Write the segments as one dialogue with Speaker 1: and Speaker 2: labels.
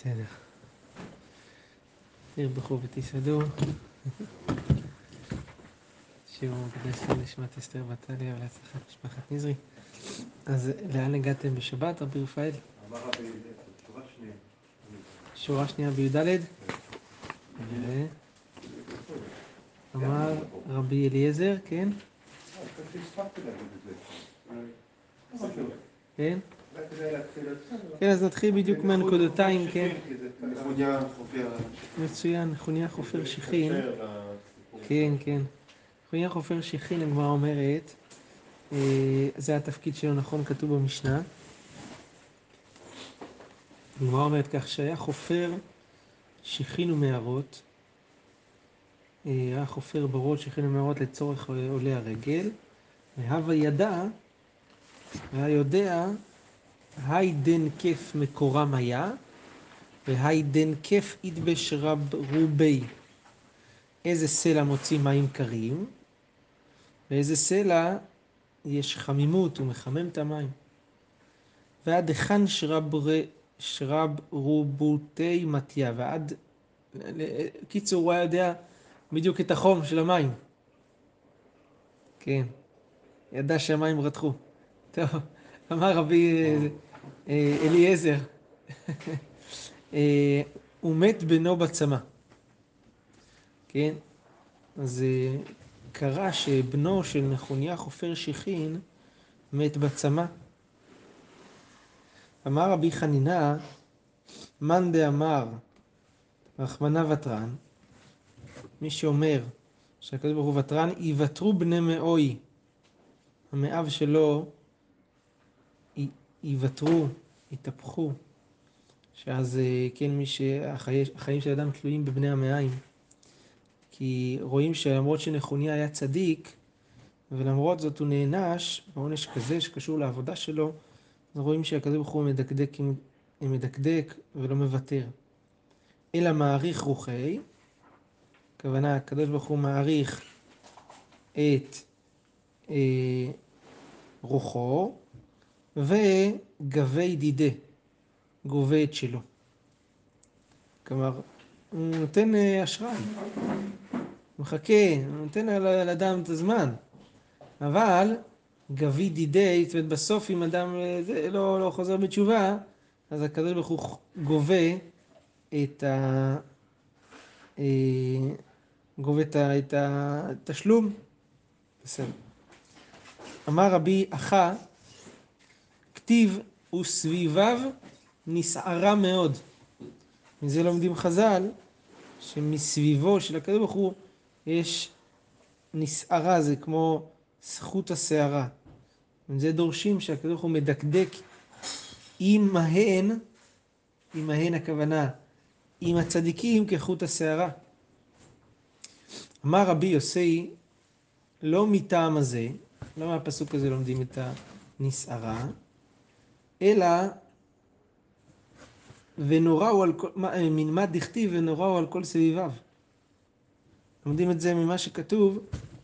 Speaker 1: בסדר. תרבחו ותסעדו. שיעור מוקדש לנשמת אסתר בתליה ולהצלחת משפחת נזרי. אז לאן הגעתם בשבת, רבי רפאל? שורה שנייה בי"ד? נראה. אמר רבי אליעזר, כן? כן? כן, אז נתחיל בדיוק מהנקודותיים, כן? מצוין, חוניה חופר שיחין. כן, כן. חוניה חופר שיחין, הגמרא אומרת, זה התפקיד שלו, נכון, כתוב במשנה. הגמרא אומרת כך, שהיה חופר שיחין ומערות, היה חופר בורות שיחין ומערות לצורך עולי הרגל, והווה ידע, היה יודע, היי דן כיף מקורם היה, והי דן כיף ידבש רב רובי. איזה סלע מוציא מים קרים, ואיזה סלע יש חמימות, ומחמם את המים. ועד היכן שרב, שרב רובותי מתיה, ועד, קיצור, הוא היה יודע בדיוק את החום של המים. כן, ידע שהמים רתחו. טוב, אמר רבי אליעזר, הוא מת בנו בצמא. כן, אז קרה שבנו של נחוניה חופר שיחין מת בצמא. אמר רבי חנינה, מאן דאמר רחמנא ותרן, מי שאומר שהקדוש ברוך הוא ותרן, יוותרו בני מאוי. המאב שלו יוותרו, יתהפכו, שאז כן, מי שהחיים של אדם תלויים בבני המאיים. כי רואים שלמרות שנחוניה היה צדיק, ולמרות זאת הוא נענש בעונש כזה שקשור לעבודה שלו, אז רואים שהקדוש ברוך הוא מדקדק, מדקדק ולא מוותר. אלא מעריך רוחי, הכוונה הקדוש ברוך הוא מעריך את אה, רוחו, וגבי דידה, גובה את שלו. כלומר, הוא נותן אשראי, הוא מחכה, הוא נותן לאדם את הזמן, אבל גבי דידי, זאת אומרת בסוף אם אדם זה, לא, לא חוזר בתשובה, אז הקדוש ברוך הוא גובה את ה... גובה את התשלום. בסדר. אמר רבי אחא, כתיב וסביביו נסערה מאוד. מזה לומדים חז"ל, שמסביבו של הקדוש ברוך הוא יש נסערה, זה כמו זכות הסערה. וזה דורשים שהקדוש ברוך הוא מדקדק עמהן, עמהן הכוונה, עם הצדיקים כחוט הסערה. אמר רבי יוסי, לא מטעם הזה, לא מהפסוק הזה לומדים את הנסערה, אלא ונוראו על כל, מלמד דכתיב ונוראו על כל סביביו. לומדים את זה ממה שכתוב,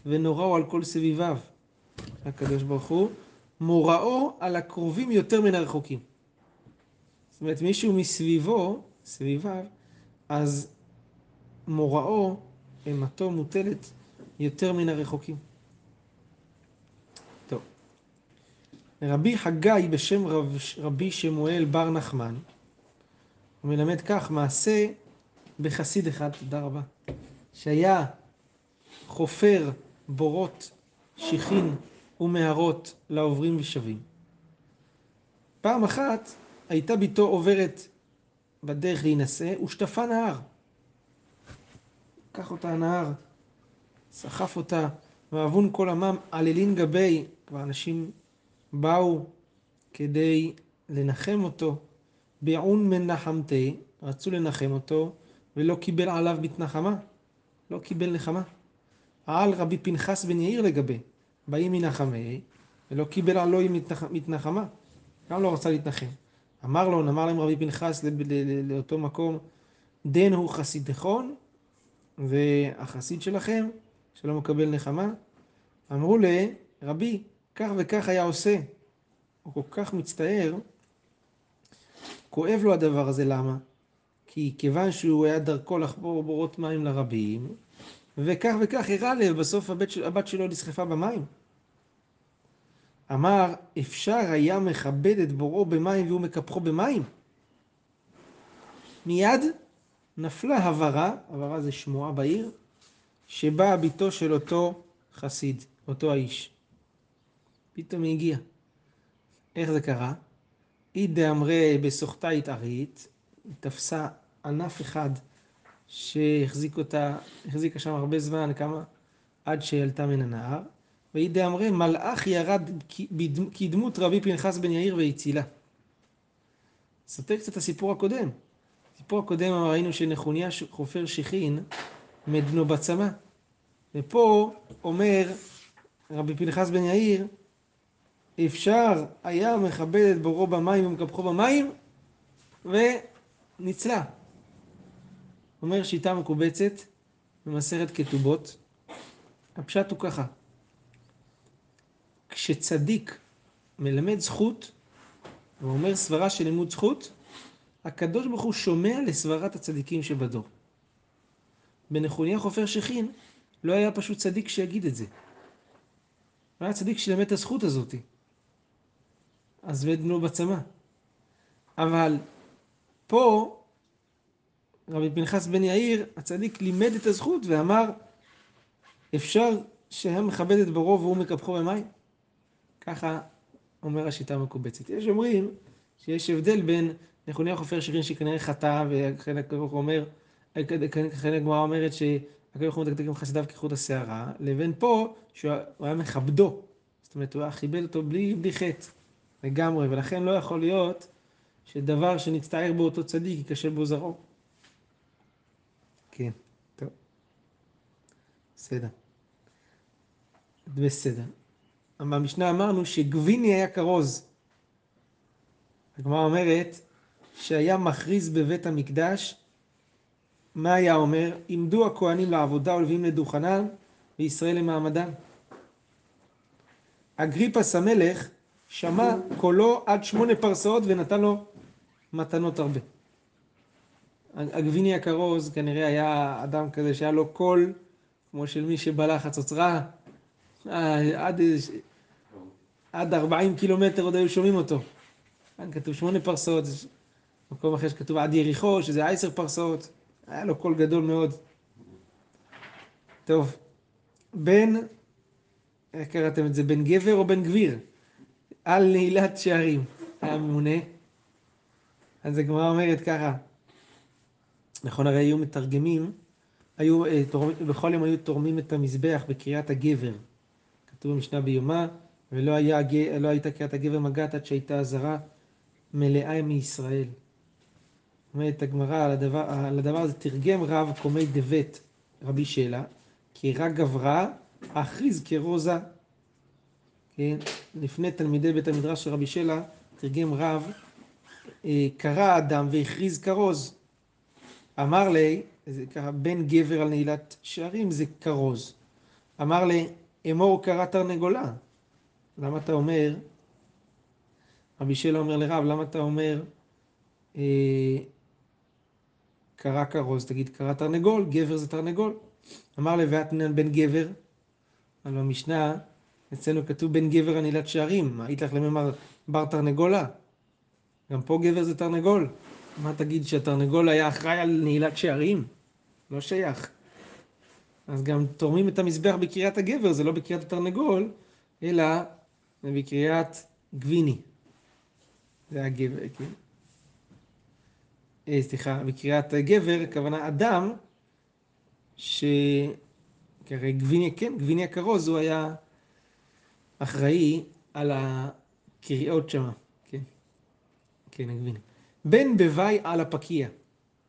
Speaker 1: ונוראו על כל סביביו. הקדוש ברוך הוא, מוראו על הקרובים יותר מן הרחוקים. זאת אומרת, מישהו מסביבו, סביביו, אז מוראו, אימתו מוטלת יותר מן הרחוקים. טוב. רבי חגי בשם רב, רבי שמואל בר נחמן, הוא מלמד כך, מעשה בחסיד אחד, תודה רבה, שהיה חופר בורות, שיחין ומערות לעוברים ושבים. פעם אחת הייתה ביתו עוברת בדרך להינשא ושטפה נהר. לקח אותה הנהר, סחף אותה, ואהבון כל עמם עללין גבי, כבר אנשים באו כדי לנחם אותו, בעון מנחמתי, רצו לנחם אותו, ולא קיבל עליו מתנחמה, לא קיבל נחמה. על רבי פנחס בן יאיר לגבי, באים מנחמי, ולא קיבל עלו מתנחמה, גם לא רצה להתנחם. אמר לו, אמר להם רבי פנחס לאותו מקום, דן הוא חסידכון, והחסיד שלכם, שלא מקבל נחמה, אמרו לי, רבי, כך וכך היה עושה. הוא כל כך מצטער, כואב לו הדבר הזה, למה? כי כיוון שהוא היה דרכו לחבור בורות מים לרבים, וכך וכך הראה לב, בסוף הבת, של, הבת שלו נסחפה במים. אמר, אפשר היה מכבד את בוראו במים והוא מקפחו במים? מיד נפלה הברה, הברה זה שמועה בעיר, שבאה ביתו של אותו חסיד, אותו האיש. פתאום היא הגיעה. איך זה קרה? אי דאמרי בסוחתה התארית, היא תפסה ענף אחד שהחזיק אותה, החזיקה שם הרבה זמן, כמה, עד שעלתה מן הנהר, ואי דאמרי מלאך ירד כדמות רבי פנחס בן יאיר והצילה. סותר קצת הסיפור הקודם. בסיפור הקודם ראינו שנחוניה חופר שיחין מדנו בצמא. ופה אומר רבי פנחס בן יאיר, אפשר היה מכבד את בורו במים ומקפחו במים, וניצלה. אומר שיטה מקובצת במסכת כתובות, הפשט הוא ככה, כשצדיק מלמד זכות, ואומר סברה של לימוד זכות, הקדוש ברוך הוא שומע לסברת הצדיקים שבדור. בנחוניה חופר שכין לא היה פשוט צדיק שיגיד את זה. לא היה צדיק שילמד את הזכות הזאת. אז בנו בצמא. אבל פה רבי פנחס בן יאיר, הצדיק לימד את הזכות ואמר, אפשר שהיה מכבד את ברו והוא מקפחו במים? ככה אומר השיטה המקובצת. יש אומרים שיש הבדל בין נחוניה חופר שירין שכנראה חטא, וחלק אומר, חלק גמרא אומרת שהקדוש ברוך הוא מדקדק עם חסידיו כחוט השערה, לבין פה שהוא היה מכבדו. זאת אומרת, הוא היה כיבד אותו בלי, בלי חטא, לגמרי, ולכן לא יכול להיות שדבר שנצטער בו אותו צדיק ייכשל בו זרעו. כן, טוב. בסדר. בסדר. במשנה אמרנו שגביני היה כרוז. הגמרא אומרת שהיה מכריז בבית המקדש, מה היה אומר? עמדו הכהנים לעבודה ולווים לדוכנם וישראל למעמדם. אגריפס המלך שמע קולו עד שמונה פרסאות ונתן לו מתנות הרבה. הגביני הכרוז כנראה היה אדם כזה שהיה לו קול כמו של מי שבלע חצוצרה, אה, עד, עד 40 קילומטר עוד היו שומעים אותו. כאן כתוב שמונה פרסאות, מקום אחר שכתוב עד יריחו, שזה עשר פרסאות, היה לו קול גדול מאוד. טוב, בן, איך קראתם את זה, בן גבר או בן גביר? על נעילת שערים, היה ממונה. אז הגמרא אומרת ככה, נכון, הרי היו מתרגמים, היו, אה, תורמ, בכל יום היו תורמים את המזבח בקריאת הגבר. כתוב במשנה ביומה, ולא היה, לא הייתה קריאת הגבר מגעת עד שהייתה אזהרה מלאה מישראל. אומרת הגמרא על הדבר, הזה, תרגם רב קומי דבט רבי שלה, כי רק גברה, אכריז כרוזה. כן, לפני תלמידי בית המדרש של רבי שלה, תרגם רב, אה, קרא אדם והכריז כרוז. אמר לי, זה ככה, בן גבר על נעילת שערים זה כרוז. אמר לי, אמור קרא תרנגולה. למה אתה אומר, רבי שלה אומר לרב, למה אתה אומר, אה, קרא כרוז, תגיד קרא תרנגול, גבר זה תרנגול. אמר לוואטנן בן גבר, אבל במשנה אצלנו כתוב בן גבר הנעילת שערים, היית לך למאמר בר תרנגולה. גם פה גבר זה תרנגול. מה תגיד שהתרנגול היה אחראי על נעילת שערים? לא שייך. אז גם תורמים את המזבח בקריאת הגבר, זה לא בקריאת התרנגול, אלא בקריאת גביני. זה הגבר, כן? אה, סליחה, בקריאת גבר, הכוונה אדם, ש... כרי גביני, כן, גביני הכרוז, הוא היה אחראי על הקריאות שמה, כן, כן, הגביני. בן בוואי על הפקיע,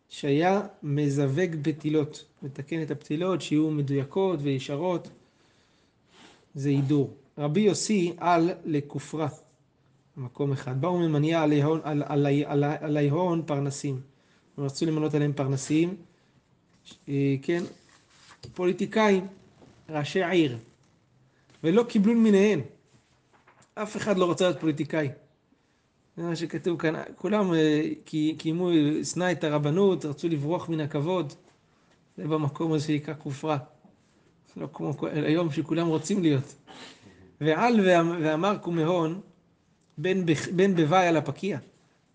Speaker 1: שהיה מזווג פתילות, מתקן את הפתילות שיהיו מדויקות וישרות, זה הידור. רבי יוסי על לכופרה, מקום אחד. באו ממניה עליהון, על, על, על, עליהון פרנסים. הם רצו למנות עליהם פרנסים, אה, כן, פוליטיקאים, ראשי עיר, ולא קיבלו מיניהן. אף אחד לא רצה להיות פוליטיקאי. זה מה שכתוב כאן, כולם אה, קיימו, שנא את הרבנות, רצו לברוח מן הכבוד. זה במקום הזה שנקרא כופרה. לא כמו היום שכולם רוצים להיות. ועל ואמר קומהון, בן בוואי על הפקיע.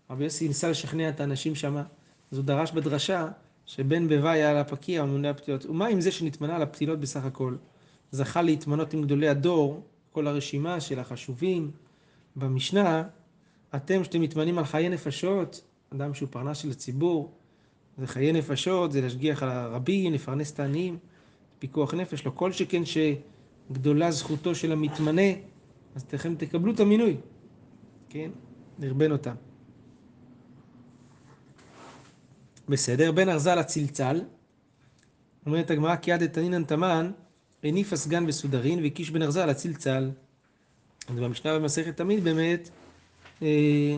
Speaker 1: רבי יוסי ניסה לשכנע את האנשים שמה, אז הוא דרש בדרשה שבן בוואי על הפקיע ממונה הפתילות. ומה עם זה שנתמנה על הפתילות בסך הכל? זכה להתמנות עם גדולי הדור, כל הרשימה של החשובים במשנה, אתם שאתם מתמנים על חיי נפשות, אדם שהוא פרנס של הציבור, זה חיי נפשות, זה להשגיח על הרבים, לפרנס את העניים, פיקוח נפש, לא כל שכן שגדולה זכותו של המתמנה, אז תכף תקבלו את המינוי, כן? נרבן אותם. בסדר, בן ארזה לצלצל, אומרת הגמרא כי עד דתנינן תמן, הניף הסגן וסודרין והקיש בן ארזה לצלצל. אז במשנה במסכת תמיד באמת אה,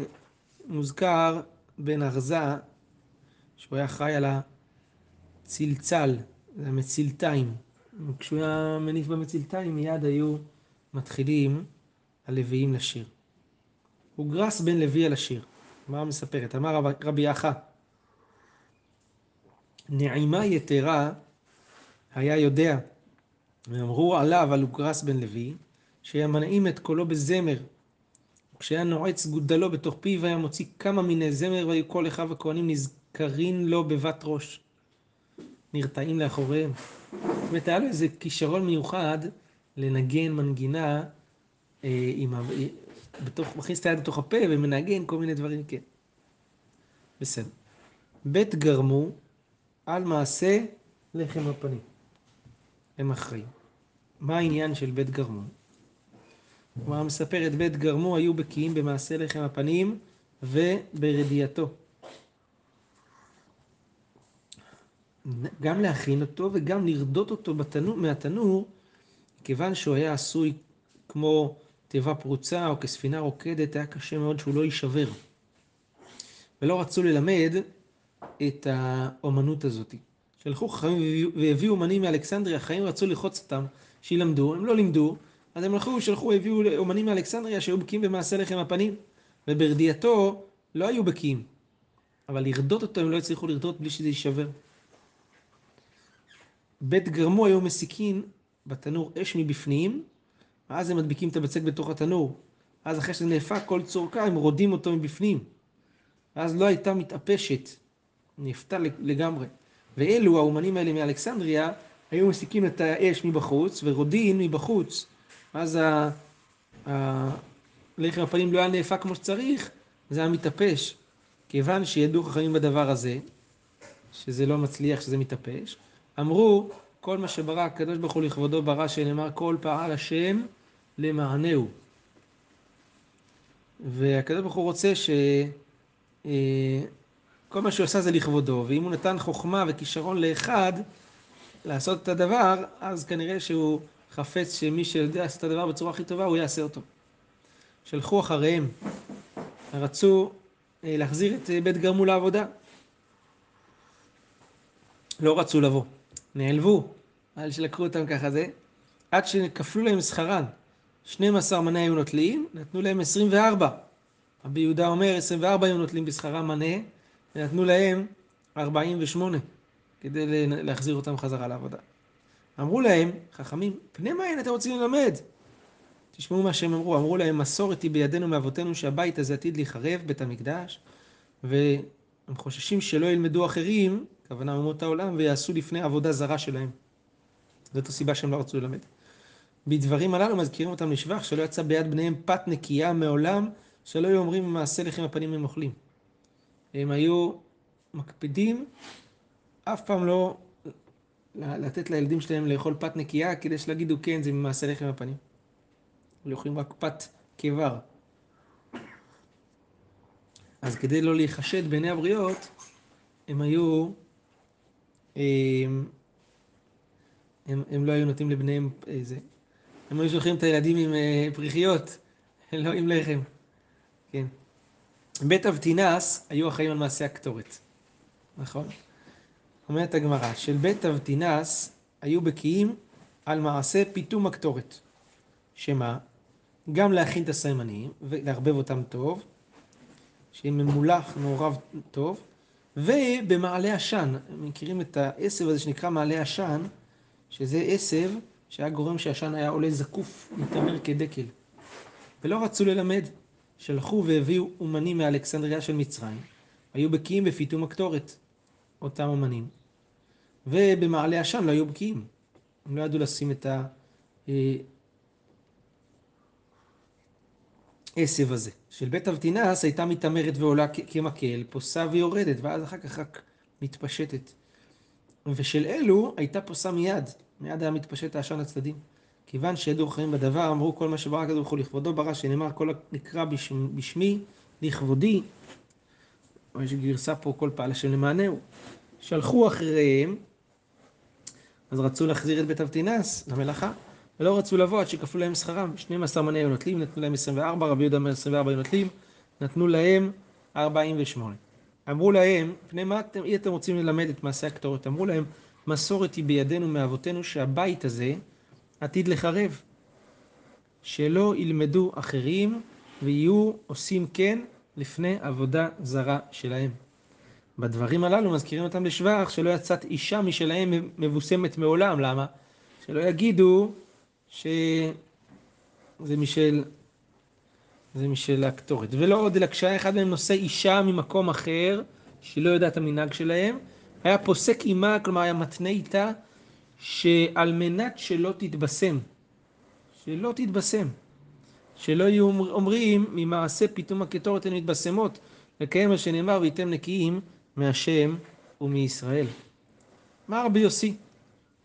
Speaker 1: מוזכר בן ארזה, שהוא היה חי על הצלצל, זה המצלתיים. כשהוא היה מניף במצלתיים מיד היו מתחילים הלוויים לשיר. הוא גרס בן לוי על השיר. מה מספרת? אמר רבי אחא נעימה יתרה היה יודע, ואמרו עליו על אוגרס בן לוי, שהיה מנעים את קולו בזמר. כשהיה נועץ גודלו בתוך פיו, היה מוציא כמה מיני זמר, והיו כל אחיו הכהנים נזכרים לו בבת ראש. נרתעים לאחוריהם. זאת אומרת, היה לו איזה כישרון מיוחד לנגן מנגינה אה, עם ה... בתוך, מכניס את היד בתוך הפה ומנגן כל מיני דברים, כן. בסדר. בית גרמו על מעשה לחם הפנים. הם אחראים. מה העניין של בית גרמו? כלומר, מספרת בית גרמו היו בקיאים במעשה לחם הפנים וברדייתו. גם להכין אותו וגם לרדות אותו בתנור, מהתנור, כיוון שהוא היה עשוי כמו תיבה פרוצה או כספינה רוקדת, היה קשה מאוד שהוא לא יישבר. ולא רצו ללמד את האומנות הזאת. שלחו חכמים והביאו אומנים מאלכסנדריה, חיים רצו ללחוץ אותם, שילמדו, הם לא לימדו, אז הם הלכו, שלחו, הביאו אומנים מאלכסנדריה שהיו בקיאים במעשה לחם הפנים, וברדייתו לא היו בקיאים, אבל לרדות אותו הם לא הצליחו לרדות בלי שזה יישבר. בית גרמו היו מסיקים בתנור אש מבפנים, ואז הם מדביקים את הבצק בתוך התנור. אז אחרי שזה נאפק כל צורכה, הם רודים אותו מבפנים. ואז לא הייתה מתאפשת נפתה לגמרי. ואלו, האומנים האלה מאלכסנדריה, היו מסיקים את האש מבחוץ ורודין מבחוץ. אז הלחם הפנים לא היה נאפק כמו שצריך, זה היה מתאפש. כיוון שידעו חכמים בדבר הזה, שזה לא מצליח, שזה מתאפש, אמרו, כל מה שברא הקדוש ברוך הוא לכבודו ברא, שנאמר כל פעל השם למענהו. והקדוש ברוך הוא רוצה ש... כל מה שהוא עשה זה לכבודו, ואם הוא נתן חוכמה וכישרון לאחד לעשות את הדבר, אז כנראה שהוא חפץ שמי שיודע לעשות את הדבר בצורה הכי טובה, הוא יעשה אותו. שלחו אחריהם, רצו אה, להחזיר את אה, בית גרמו לעבודה. לא רצו לבוא, נעלבו על שלקחו אותם ככה זה, עד שכפלו להם שכרן. 12 מנה היו נוטלים, נתנו להם 24. רבי יהודה אומר, 24 היו נוטלים בשכרם מנה, ונתנו להם 48 כדי להחזיר אותם חזרה לעבודה. אמרו להם, חכמים, פני מה אין אתם רוצים ללמד? תשמעו מה שהם אמרו, אמרו להם, מסורת היא בידינו מאבותינו שהבית הזה עתיד להיחרב, בית המקדש, והם חוששים שלא ילמדו אחרים, הכוונה אומות העולם, ויעשו לפני עבודה זרה שלהם. זאת הסיבה שהם לא רצו ללמד. בדברים הללו מזכירים אותם לשבח שלא יצא ביד בניהם פת נקייה מעולם, שלא היו אומרים מעשה לחם הפנים הם אוכלים. הם היו מקפידים אף פעם לא לתת לילדים שלהם לאכול פת נקייה כדי שלא יגידו כן זה ממעשה לחם הפנים. הם אוכלים רק פת קבר. אז כדי לא להיחשד בעיני הבריות, הם היו, הם, הם, הם לא היו נותנים לבניהם איזה, הם היו שולחים את הילדים עם אה, פריחיות, לא עם לחם, כן. בית אבטינס היו אחראים על מעשה הקטורת, נכון? אומרת הגמרא, של בית אבטינס היו בקיאים על מעשה פיתום הקטורת. שמה? גם להכין את הסיימנים ולערבב אותם טוב, שממולח, מעורב טוב, ובמעלה עשן, מכירים את העשב הזה שנקרא מעלה עשן, שזה עשב שהיה גורם שהעשן היה עולה זקוף, מתעמר כדקל. ולא רצו ללמד, שלחו והביאו אומנים מאלכסנדריה של מצרים, היו בקיאים בפיתום הקטורת, אותם אומנים, ובמעלה עשן לא היו בקיאים, הם לא ידעו לשים את העשב הזה. של בית אבטינס הייתה מתעמרת ועולה כמקל, פוסה ויורדת, ואז אחר כך רק מתפשטת. ושל אלו הייתה פוסה מיד, מיד היה מתפשט העשן לצדדים. כיוון שידעו חיים בדבר, אמרו כל מה שברא הקדוש ברוך הוא לכבודו ברא, שנאמר כל הנקרא בשמי, לכבודי. יש גרסה פה כל פעל השם למענהו. שלחו אחריהם, אז רצו להחזיר את בית אבטינס למלאכה, ולא רצו לבוא עד שכפלו להם שכרם. 12 מנה היו נוטלים, נתנו להם 24, רבי יהודה אומר 24 היו נוטלים, נתנו להם 48. אמרו להם, פני מה אתם, אי אתם רוצים ללמד את מעשה הקטורת? אמרו להם, מסורת היא בידינו מאבותינו שהבית הזה עתיד לחרב. שלא ילמדו אחרים ויהיו עושים כן לפני עבודה זרה שלהם. בדברים הללו מזכירים אותם לשבח שלא יצאת אישה משלהם מבוסמת מעולם. למה? שלא יגידו שזה משל, זה משל הקטורת. ולא עוד אלא כשהיה אחד מהם נושא אישה ממקום אחר, שהיא לא יודעת המנהג שלהם, היה פוסק עימה, כלומר היה מתנה איתה, שעל מנת שלא תתבשם, שלא תתבשם, שלא יהיו אומרים ממעשה פתאום הקטורת הן מתבשמות, לקיים מה שנאמר וייתם נקיים מהשם ומישראל. מה רבי יוסי?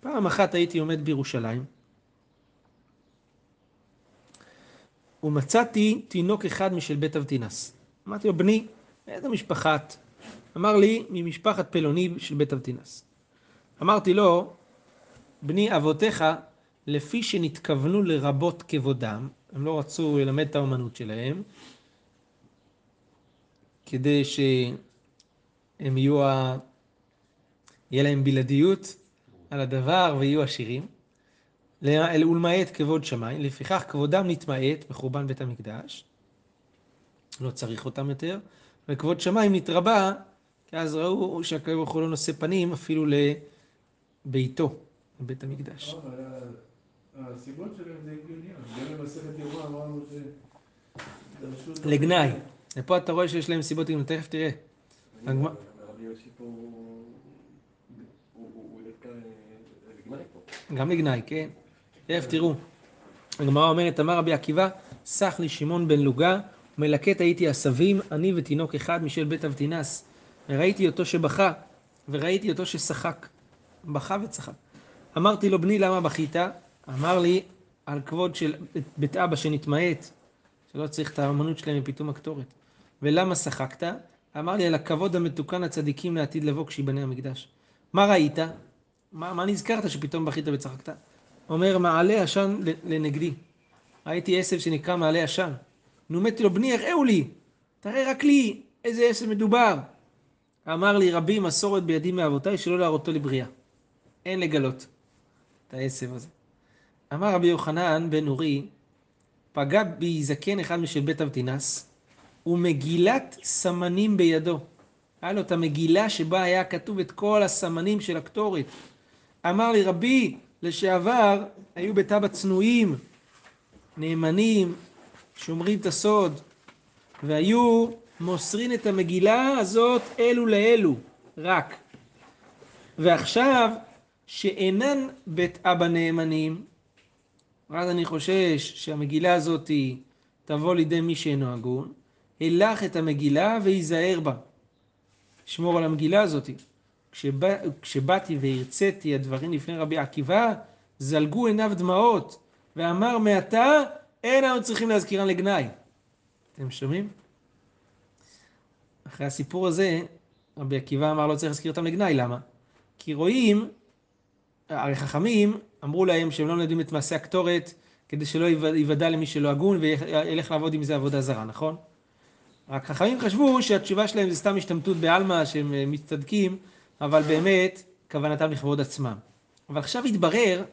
Speaker 1: פעם אחת הייתי עומד בירושלים ומצאתי תינוק אחד משל בית אבטינס. אמרתי לו, בני, איזה משפחת? אמר לי, ממשפחת פלוני של בית אבטינס. אמרתי לו, בני אבותיך, לפי שנתכוונו לרבות כבודם, הם לא רצו ללמד את האמנות שלהם, כדי שהם יהיו, ה... יהיה להם בלעדיות על הדבר ויהיו עשירים. ולמעט כבוד שמיים, לפיכך כבודם נתמעט בחורבן בית המקדש, לא צריך אותם יותר, וכבוד שמיים נתרבה, כי אז ראו ברוך הוא לא נושא פנים אפילו לביתו, לבית המקדש.
Speaker 2: הסיבות שלהם זה הגיוניות, גם במסכת יומא אמרנו ש...
Speaker 1: לגנאי. ופה אתה רואה שיש להם סיבות תכף תראה.
Speaker 3: פה.
Speaker 1: גם לגנאי, כן. תכף תראו. הגמרא אומרת, אמר רבי עקיבא, סח לי שמעון בן לוגה, מלקט הייתי עשבים, אני ותינוק אחד משל בית אבטינס. וראיתי אותו שבכה, וראיתי אותו ששחק. בכה וצחק. אמרתי לו, בני, למה בכית? אמר לי, על כבוד של בית אבא שנתמעט, שלא צריך את האמנות שלהם מפתאום הקטורת. ולמה שחקת? אמר לי, על הכבוד המתוקן לצדיקים לעתיד לבוא כשיבנה המקדש. מה ראית? מה, מה נזכרת שפתאום בכית וצחקת? אומר, מעלה עשן לנגדי. ראיתי עשב שנקרא מעלה עשן. נומתי לו, בני, הראו לי, תראה רק לי איזה עשב מדובר. אמר לי, רבי, מסורת בידי מאבותיי, שלא להראותו לבריאה. אין לגלות את העשב הזה. אמר רבי יוחנן בן אורי, פגע בי זקן אחד משל בית אבטינס, ומגילת סמנים בידו. היה לו את המגילה שבה היה כתוב את כל הסמנים של הקטורת. אמר לי, רבי, לשעבר היו בטבע צנועים, נאמנים, שומרים את הסוד, והיו מוסרים את המגילה הזאת אלו לאלו, רק. ועכשיו, שאינן בית אבא נאמנים, ואז אני חושש שהמגילה הזאת תבוא לידי מי שאינו הגון, הלך את המגילה וייזהר בה. שמור על המגילה הזאת. כשבא, כשבאתי והרציתי הדברים לפני רבי עקיבא, זלגו עיניו דמעות, ואמר מעתה אין אנו צריכים להזכירן לגנאי. אתם שומעים? אחרי הסיפור הזה, רבי עקיבא אמר לא צריך להזכיר אותם לגנאי, למה? כי רואים, הרי חכמים אמרו להם שהם לא יודעים את מעשה הקטורת כדי שלא ייוודע למי שלא הגון וילך לעבוד עם זה עבודה זרה, נכון? רק חכמים חשבו שהתשובה שלהם זה סתם השתמטות בעלמא שהם אה, מצטדקים, אבל באמת כוונתם לכבוד עצמם. אבל עכשיו התברר,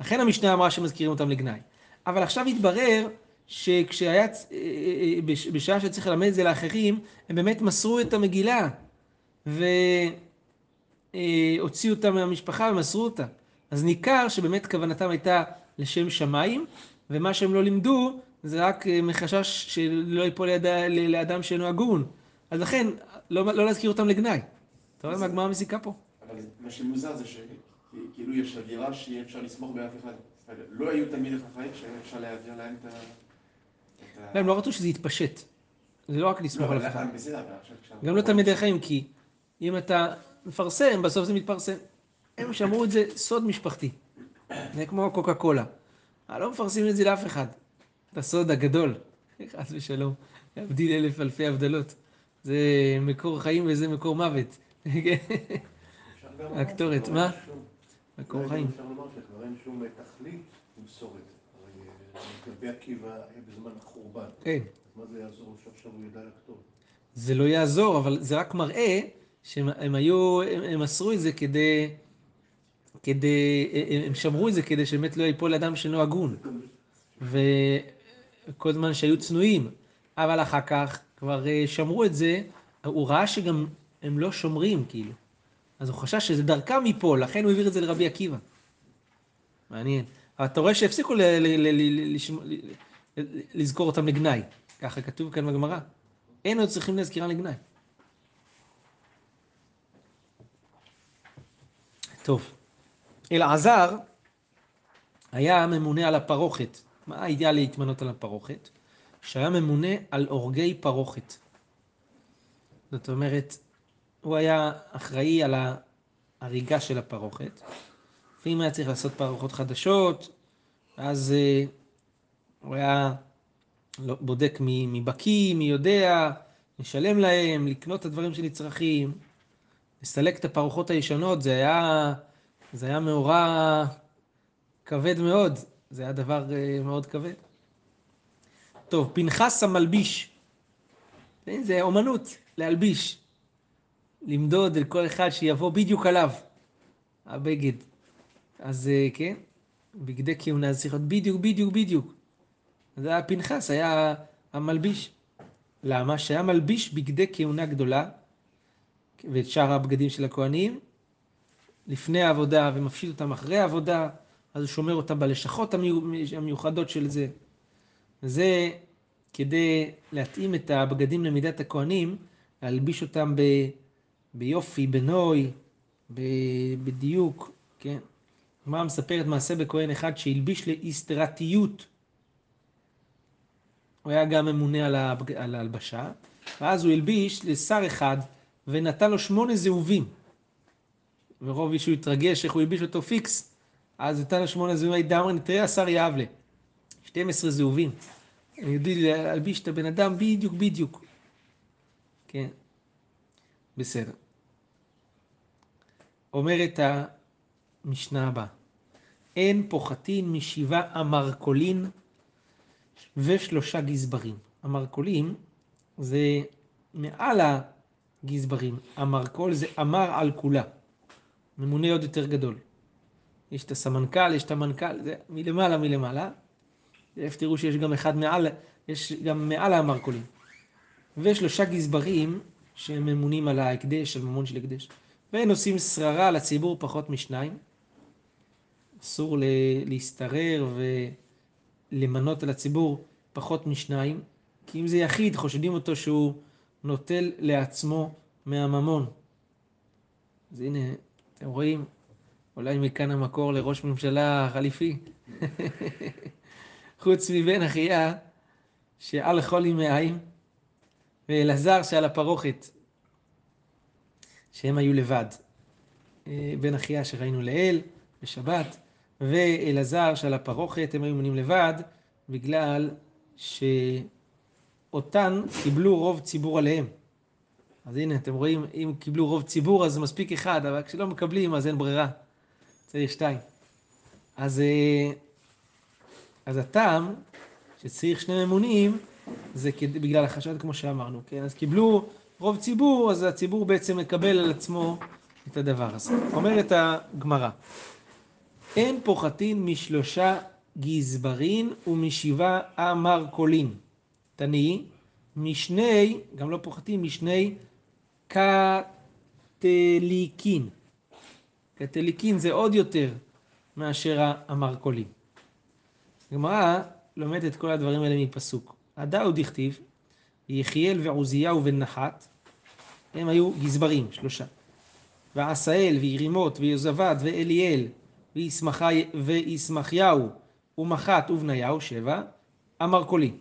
Speaker 1: לכן המשנה אמרה שמזכירים אותם לגנאי, אבל עכשיו התברר שכשהיה, אה, אה, בש- בשעה שצריך ללמד את זה לאחרים, הם באמת מסרו את המגילה, והוציאו אותה מהמשפחה ומסרו אותה. אז ניכר שבאמת כוונתם הייתה לשם שמיים, ומה שהם לא לימדו זה רק אה, מחשש שלא ייפול ליד, לאדם שאינו הגון. אז לכן, לא, לא להזכיר אותם לגנאי. אתה רואה מה הגמרא מסיקה פה?
Speaker 4: אבל מה שמוזר זה שכאילו יש אווירה שיהיה אפשר לסמוך באף אחד. לא היו תלמידי חכמים שהיה אפשר להעביר להם את ה...
Speaker 1: לא, הם לא רצו שזה יתפשט. זה לא רק לסמוך
Speaker 4: לא,
Speaker 1: על אף אחד. גם לא תלמידי חיים, כי אם אתה מפרסם, בסוף זה מתפרסם. הם שמרו את זה סוד משפחתי. זה כמו קוקה קולה. אה, לא מפרסמים את זה לאף אחד. את הסוד הגדול, חס ושלום, להבדיל אלף אלפי הבדלות. זה מקור חיים וזה מקור מוות. הקטורת, מה? מקור חיים.
Speaker 3: אפשר לומר שכבר אין שום תכלית למסור את זה. הרי אה, עקיבא בזמן החורבן.
Speaker 1: כן.
Speaker 3: מה זה יעזור שעכשיו הוא ידע לכתוב?
Speaker 1: זה לא יעזור, אבל זה רק מראה שהם הם היו, הם, הם מסרו את זה כדי, כדי, הם שמרו את זה כדי שבאמת לא ייפול אדם שאינו הגון. וכל זמן שהיו צנועים, אבל אחר כך כבר אה, שמרו את זה, הוא ראה שגם הם לא שומרים, כאילו. אז הוא חשש שזה דרכם ייפול, לכן הוא העביר את זה לרבי עקיבא. מעניין. אבל אתה רואה שהפסיקו לזכור אותם לגנאי. ככה כתוב כאן בגמרא. אין עוד צריכים להזכירם לגנאי. טוב, אלעזר היה ממונה על הפרוכת. מה האידיאל להתמנות על הפרוכת? שהיה ממונה על הורגי פרוכת. זאת אומרת, הוא היה אחראי על ההריגה של הפרוכת. לפעמים היה צריך לעשות פרוחות חדשות, אז אה, הוא היה לא- בודק מי בקיא, מי יודע, לשלם להם, לקנות את הדברים שנצרכים, לסלק את הפרוחות הישנות, זה היה, זה היה מאורע כבד מאוד, זה היה דבר אה, מאוד כבד. טוב, פנחס המלביש, זה אומנות, להלביש, למדוד על כל אחד שיבוא בדיוק עליו, הבגד. אז אה, כן, בגדי כהונה זה צריך להיות בדיוק, בדיוק, בדיוק. זה היה פנחס, היה המלביש. למה? שהיה מלביש בגדי כהונה גדולה, ואת שאר הבגדים של הכהנים, לפני העבודה, ומפשיט אותם אחרי העבודה, אז הוא שומר אותם בלשכות המיו- המיוחדות של זה. וזה כדי להתאים את הבגדים למידת הכהנים, להלביש אותם ב, ביופי, בנוי, ב, בדיוק, כן? הגמרא מספרת מעשה בכהן אחד שהלביש לאיסטרטיות. הוא היה גם ממונה. על ההלבשה, ואז הוא הלביש לשר אחד ונתן לו שמונה זהובים. מרוב מישהו התרגש איך הוא הלביש אותו פיקס, אז נתן לו שמונה זהובים, דאמר נתראה השר יבלה. 12 זהובים. הם יודעים להלביש את הבן אדם בדיוק בדיוק. כן, בסדר. אומרת המשנה הבאה, אין פוחתין משבעה אמרקולין ושלושה גזברים. המרכולים זה מעל הגזברים. המרכול זה אמר על כולה. ממונה עוד יותר גדול. יש את הסמנכ"ל, יש את המנכ"ל, זה מלמעלה מלמעלה. איפה תראו שיש גם אחד מעל, יש גם מעל המרכולים. ושלושה גזברים שהם ממונים על ההקדש, על ממון של הקדש. והם עושים שררה לציבור פחות משניים. אסור להשתרר ולמנות על הציבור פחות משניים, כי אם זה יחיד, חושדים אותו שהוא נוטל לעצמו מהממון. אז הנה, אתם רואים, אולי מכאן המקור לראש ממשלה חליפי. חוץ מבן אחיה, שעל חולי מאיים, ואלעזר שעל הפרוכת, שהם היו לבד. אה, בן אחיה שראינו לאל בשבת, ואלעזר שעל הפרוכת, הם היו מונים לבד, בגלל שאותן קיבלו רוב ציבור עליהם. אז הנה, אתם רואים, אם קיבלו רוב ציבור אז מספיק אחד, אבל כשלא מקבלים אז אין ברירה. צריך שתיים. אז, אה, אז הטעם שצריך שני ממונים זה כדי, בגלל החשד כמו שאמרנו, כן? אז קיבלו רוב ציבור, אז הציבור בעצם מקבל על עצמו את הדבר הזה. אומרת הגמרא, אין פוחתין משלושה גזברין ומשבעה אמרקולין. תני, משני, גם לא פוחתים, משני קטליקין. קטליקין זה עוד יותר מאשר האמרקולין. הגמרא לומדת את כל הדברים האלה מפסוק. הדאו דכתיב, יחיאל ועוזיהו בן נחת, הם היו גזברים, שלושה. ועשאל וירימות ויוזבת ואליאל וישמחיהו ומחת ובניהו, שבע, אמרקולין.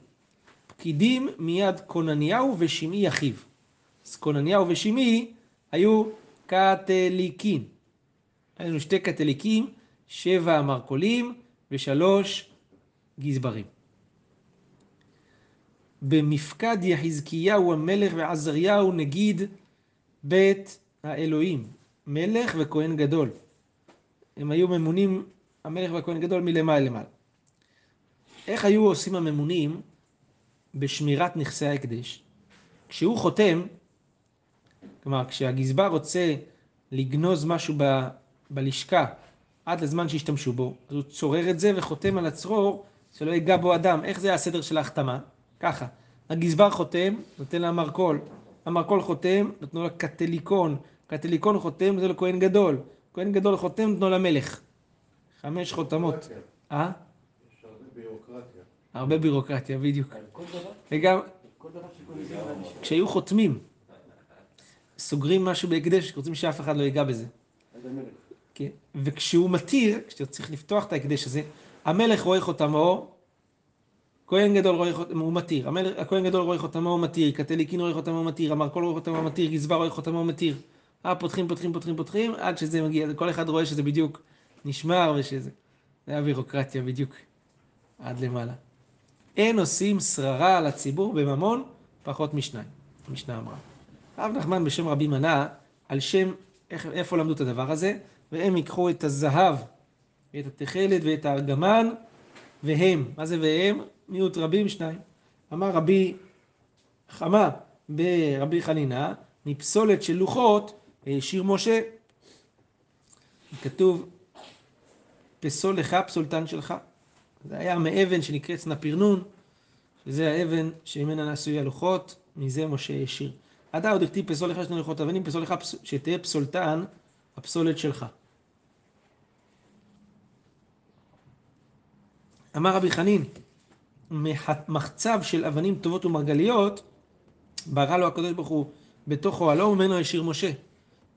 Speaker 1: פקידים מיד קונניהו ושמעי אחיו. אז קונניהו ושמעי היו קתליקין. היו שתי קתליקים, שבע מרכולים ושלוש גזברים. במפקד יחזקיהו המלך ועזריהו נגיד בית האלוהים, מלך וכהן גדול. הם היו ממונים, המלך והכהן גדול מלמעלה למעלה. איך היו עושים הממונים בשמירת נכסי ההקדש? כשהוא חותם, כלומר כשהגזבר רוצה לגנוז משהו ב, בלשכה עד לזמן שישתמשו בו, אז הוא צורר את זה וחותם על הצרור שלא ייגע בו אדם. איך זה הסדר של ההחתמה? ככה, הגזבר חותם, נותן למרכול, המרכול חותם, נתנו לו קטליקון, קטליקון חותם, נותן לו כהן גדול, כהן גדול חותם, נתנו למלך. חמש חותמות. אה?
Speaker 3: הרבה
Speaker 1: בירוקרטיה, בדיוק. וגם כשהיו חותמים, סוגרים משהו בהקדש, רוצים שאף אחד לא ייגע בזה. כן? וכשהוא מתיר, כשאתה צריך לפתוח את ההקדש הזה, המלך רואה חותמו, כהן גדול רואה חותמו, הוא מתיר. המלך, הכהן גדול רואה חותמו, הוא מתיר. קטליקין רואה חותמו, הוא מתיר. המרכול רואה חותמו, הוא מתיר. גזבר רואה חותמו, הוא מתיר. אה, פותחים, פותחים, פותחים, פותחים, עד שזה מגיע. כל אחד רואה שזה בדיוק נשמר ושזה. זה היה בירוקרטיה בדיוק. עד למעלה. אין עושים שררה על הציבור בממון פחות משניים. המשנה אמרה. הרב נחמן בשם רבי מנה, על שם, איך, איפה למדו את הדבר הזה, והם ייקחו את הזהב, ואת התכלת ואת הארגמן, והם, מה זה והם? מיעוט רבים, שניים. אמר רבי חמה ברבי חנינה, מפסולת של לוחות, שיר משה. כתוב, פסול לך פסולתן שלך. זה היה מאבן שנקראת סנפירנון, שזה האבן שממנה נעשוי הלוחות, מזה משה השיר. עדה עוד הכתיב פסול לך שני לוחות אבנים, פסול לך. שתהיה פסולתן, הפסולת שלך. אמר רבי חנין, מח- מחצב של אבנים טובות ומרגליות, ברא לו הקדוש ברוך הוא בתוך אוהלו וממנו השאיר משה,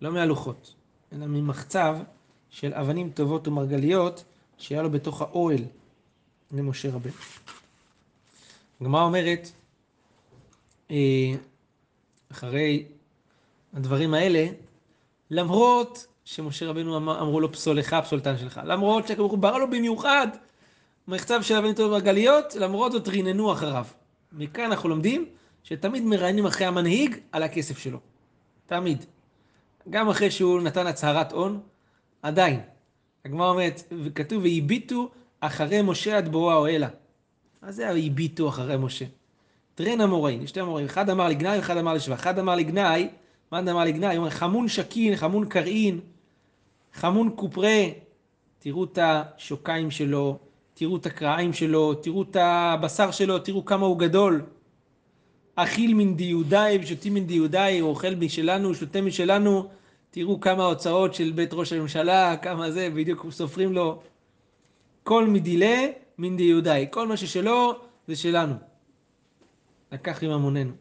Speaker 1: לא מהלוחות, אלא ממחצב של אבנים טובות ומרגליות שהיה לו בתוך האוהל למשה רבנו. הגמרא אומרת, אה, אחרי הדברים האלה, למרות שמשה רבנו אמר, אמרו לו פסול לך, פסולתן שלך, למרות שהקדוש הוא ברא לו במיוחד מחצב של אבנים טובות ומרגליות, למרות זאת ריננו אחריו. מכאן אנחנו לומדים שתמיד מראיינים אחרי המנהיג על הכסף שלו. תמיד. גם אחרי שהוא נתן הצהרת הון, עדיין. הגמרא אומרת, וכתוב, והביטו אחרי משה עד בואו האוהלה. מה זה הביטו אחרי משה? טרן המוראים, שתי המוראים, אחד אמר לגנאי ואחד אמר לשבח. אחד אמר לגנאי, מה אמר לגנאי? הוא אומר, חמון שקין, חמון קרעין, חמון קופרה, תראו את השוקיים שלו, תראו את הקרעיים שלו, תראו את הבשר שלו, תראו כמה הוא גדול. אכיל מן דיודאי ושותים מן דיודאי, הוא אוכל משלנו, שותה משלנו, תראו כמה ההוצאות של בית ראש הממשלה, כמה זה, בדיוק סופרים לו. כל מדילה מן דיודאי, כל מה ששלו זה שלנו. לקח עם המוננו.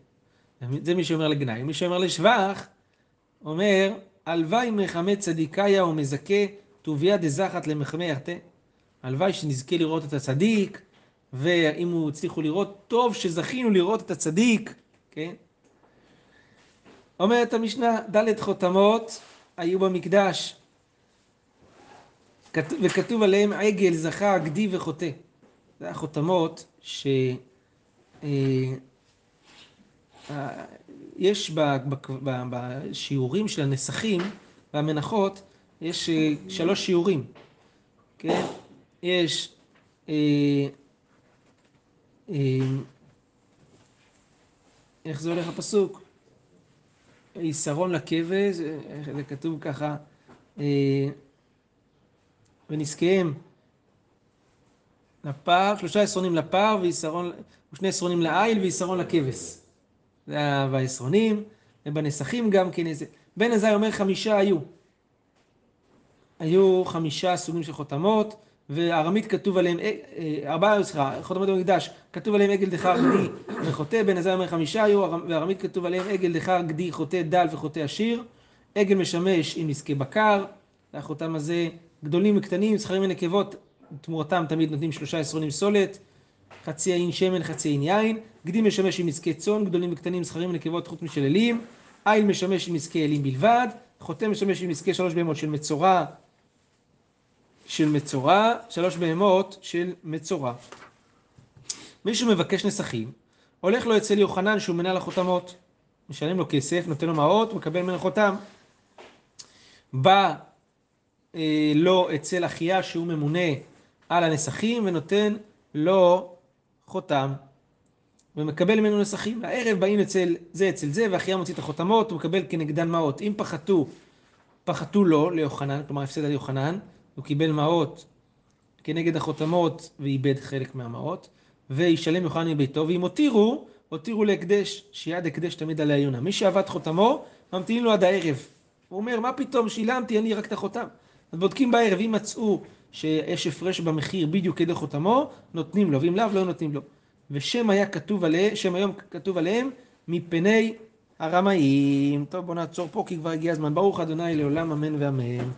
Speaker 1: זה מי שאומר לגנאי. מי שאומר לשבח, אומר, הלוואי מחמד צדיקיה ומזכה טוביה דזחת למחמי יחטא. הלוואי שנזכה לראות את הצדיק, ואם הוא הצליחו לראות, טוב שזכינו לראות את הצדיק, כן? אומרת המשנה, ד' חותמות היו במקדש, וכתוב עליהם עגל, זכה, גדי וחוטא. זה החותמות ש... אה, אה, יש בשיעורים של הנסחים והמנחות, יש אה, שלוש שיעורים, כן? יש איך זה הולך הפסוק? יסרון לכבש, זה כתוב ככה, ונזקיהם לפר, שלושה עשרונים לפר, ויסרון, ושני עשרונים לעיל, ויסרון לכבש. זה היה בעשרונים, ובנסחים גם כן איזה. בן עזאי אומר חמישה היו. היו חמישה סוגים של חותמות, וארמית כתוב עליהם, אה, אה, ארבעה, סליחה, חותמות במקדש, כתוב עליהם עגל דחר גדי וחוטא, בן עזאי אומר חמישה היו, וארמית כתוב עליהם עגל דחר גדי חוטא דל וחוטא עשיר, עגל משמש עם נזקי בקר, והחותם הזה גדולים וקטנים, זכרים ונקבות, תמורתם תמיד נותנים שלושה עשרונים סולת, חצי עין שמן, חצי עין יין, גדי משמש עם נזקי צאן, גדולים וקטנים, זכרים ונקבות חוץ משל אלים, עיל משמש עם נזקי אלים בלבד, חוטא משמש עם נזקי שלוש בהמות של מצורע, של מצורע, שלוש בהמות של מצורע. מישהו מבקש נסכים, הולך לו אצל יוחנן שהוא מנהל החותמות, משלם לו כסף, נותן לו מעות, מקבל ממנו חותם. בא לו אצל אחיה שהוא ממונה על הנסכים ונותן לו חותם ומקבל ממנו נסכים. הערב באים אצל זה אצל זה ואחיה מוציא את החותמות ומקבל כנגדן מעות. אם פחתו, פחתו לו ליוחנן, כלומר הפסד על יוחנן, הוא קיבל מעות כנגד החותמות ואיבד חלק מהמעות וישלם יוחנן מביתו ואם הותירו, הותירו להקדש, שיד הקדש תמיד עלי עיונה. מי שעבד חותמו, ממתינים לו עד הערב. הוא אומר, מה פתאום, שילמתי, אין לי רק את החותם. אז בודקים בערב, אם מצאו שיש הפרש במחיר בדיוק כדי חותמו, נותנים לו, ואם לאו, לא נותנים לו. ושם היה כתוב עליהם, שם היום כתוב עליהם, מפני הרמאים. טוב, בואו נעצור פה, כי כבר הגיע הזמן. ברוך אדוני לעולם, אמן ואמן.